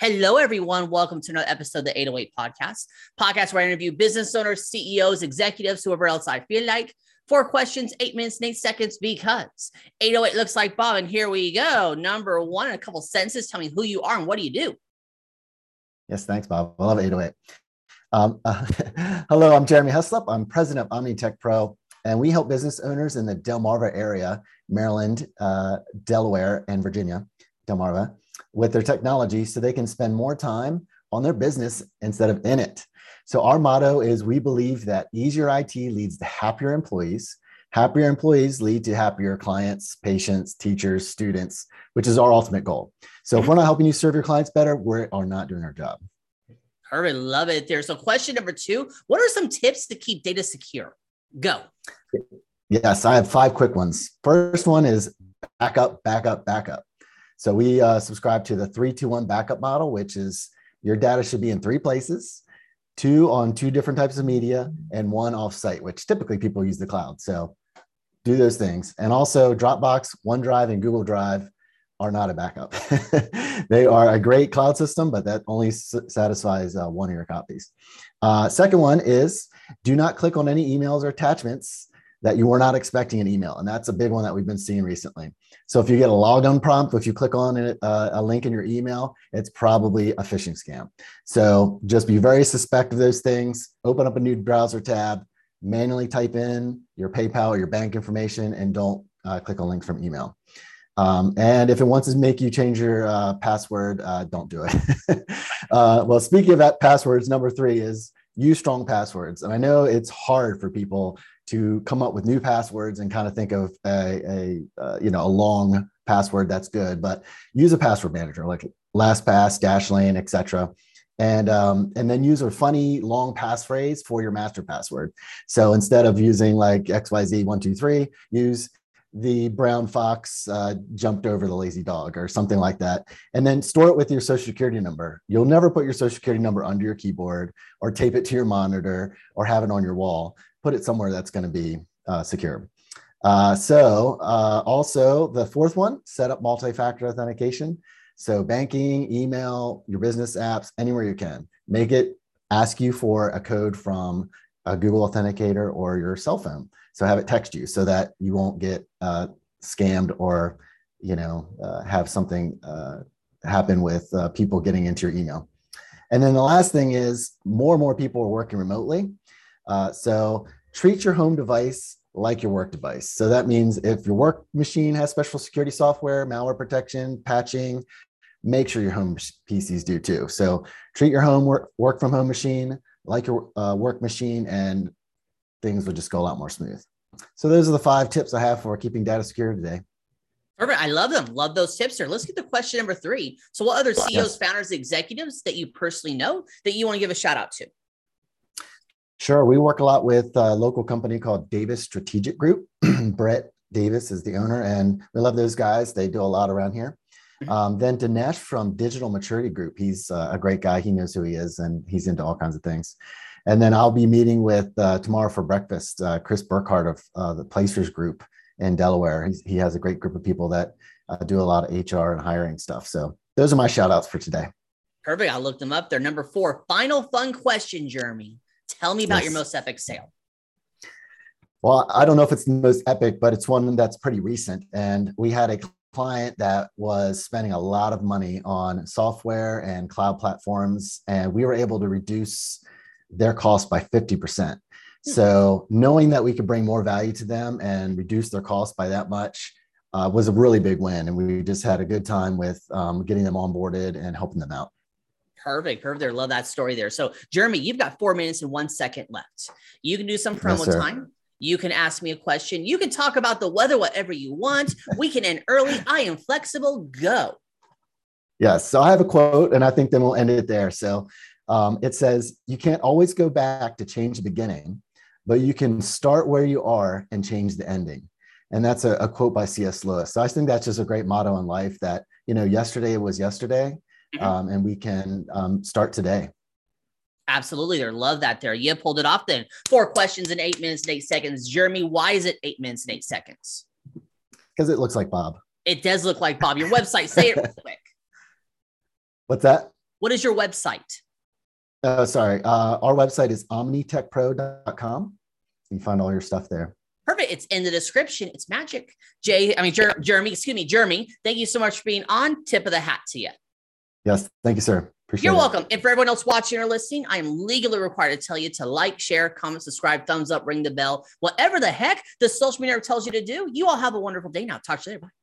Hello, everyone. Welcome to another episode of the 808 Podcast, podcast where I interview business owners, CEOs, executives, whoever else I feel like. Four questions, eight minutes, and eight seconds because 808 looks like Bob. And here we go. Number one, in a couple sentences. Tell me who you are and what do you do? Yes, thanks, Bob. I love 808. Um, uh, hello, I'm Jeremy Heslop. I'm president of OmniTech Pro, and we help business owners in the Delmarva area, Maryland, uh, Delaware, and Virginia, Delmarva with their technology so they can spend more time on their business instead of in it. So our motto is we believe that easier IT leads to happier employees. Happier employees lead to happier clients, patients, teachers, students, which is our ultimate goal. So if we're not helping you serve your clients better, we are not doing our job. Perfect. Love it there. So question number two, what are some tips to keep data secure? Go. Yes, I have five quick ones. First one is backup, backup, backup. So we uh, subscribe to the three, two, one backup model, which is your data should be in three places, two on two different types of media, and one offsite, which typically people use the cloud. So do those things. And also Dropbox, OneDrive, and Google Drive are not a backup. they are a great cloud system, but that only s- satisfies uh, one of your copies. Uh, second one is do not click on any emails or attachments that you were not expecting an email. And that's a big one that we've been seeing recently. So if you get a logon prompt, if you click on uh, a link in your email, it's probably a phishing scam. So just be very suspect of those things. Open up a new browser tab, manually type in your PayPal or your bank information, and don't uh, click on links from email. Um, and if it wants to make you change your uh, password, uh, don't do it. Uh, well, speaking of that passwords, number three is use strong passwords. And I know it's hard for people to come up with new passwords and kind of think of a, a uh, you know a long password that's good but use a password manager like lastpass dashlane etc and um, and then use a funny long passphrase for your master password so instead of using like xyz123 use the brown fox uh, jumped over the lazy dog or something like that and then store it with your social security number you'll never put your social security number under your keyboard or tape it to your monitor or have it on your wall put it somewhere that's going to be uh, secure. Uh, so uh, also the fourth one, set up multi-factor authentication. So banking, email, your business apps, anywhere you can. Make it ask you for a code from a Google Authenticator or your cell phone. So have it text you so that you won't get uh, scammed or you know uh, have something uh, happen with people getting into your email. And then the last thing is more and more people are working remotely. Uh, so treat your home device like your work device. So that means if your work machine has special security software, malware protection, patching, make sure your home PCs do too. So treat your home work, work from home machine like your uh, work machine and things will just go a lot more smooth. So those are the five tips I have for keeping data secure today. Perfect. I love them. Love those tips there. Let's get to question number three. So what other CEOs, yes. founders, executives that you personally know that you want to give a shout out to? Sure. We work a lot with a local company called Davis Strategic Group. Brett Davis is the owner, and we love those guys. They do a lot around here. Mm-hmm. Um, then Dinesh from Digital Maturity Group. He's uh, a great guy. He knows who he is, and he's into all kinds of things. And then I'll be meeting with uh, tomorrow for breakfast, uh, Chris Burkhardt of uh, the Placers Group in Delaware. He's, he has a great group of people that uh, do a lot of HR and hiring stuff. So those are my shout outs for today. Perfect. I looked them up. They're number four. Final fun question, Jeremy. Tell me about yes. your most epic sale. Well, I don't know if it's the most epic, but it's one that's pretty recent. And we had a client that was spending a lot of money on software and cloud platforms, and we were able to reduce their cost by 50%. Hmm. So, knowing that we could bring more value to them and reduce their cost by that much uh, was a really big win. And we just had a good time with um, getting them onboarded and helping them out. Perfect. Perfect. There. Love that story there. So, Jeremy, you've got four minutes and one second left. You can do some promo yes, time. You can ask me a question. You can talk about the weather, whatever you want. We can end early. I am flexible. Go. Yes. So I have a quote, and I think then we'll end it there. So um, it says, You can't always go back to change the beginning, but you can start where you are and change the ending. And that's a, a quote by C.S. Lewis. So I think that's just a great motto in life that, you know, yesterday was yesterday mm-hmm. um, and we can um, start today. Absolutely. There. Love that there. You pulled it off then. Four questions in eight minutes and eight seconds. Jeremy, why is it eight minutes and eight seconds? Because it looks like Bob. It does look like Bob. Your website, say it real quick. What's that? What is your website? Uh, sorry, uh, our website is omnitechpro.com. You can find all your stuff there. Perfect. It's in the description. It's magic. Jay, I mean, Jer- Jeremy, excuse me, Jeremy, thank you so much for being on. Tip of the hat to you. Yes, thank you, sir. Appreciate You're it. welcome. And for everyone else watching or listening, I am legally required to tell you to like, share, comment, subscribe, thumbs up, ring the bell, whatever the heck the social media tells you to do. You all have a wonderful day now. Talk to you later. Bye.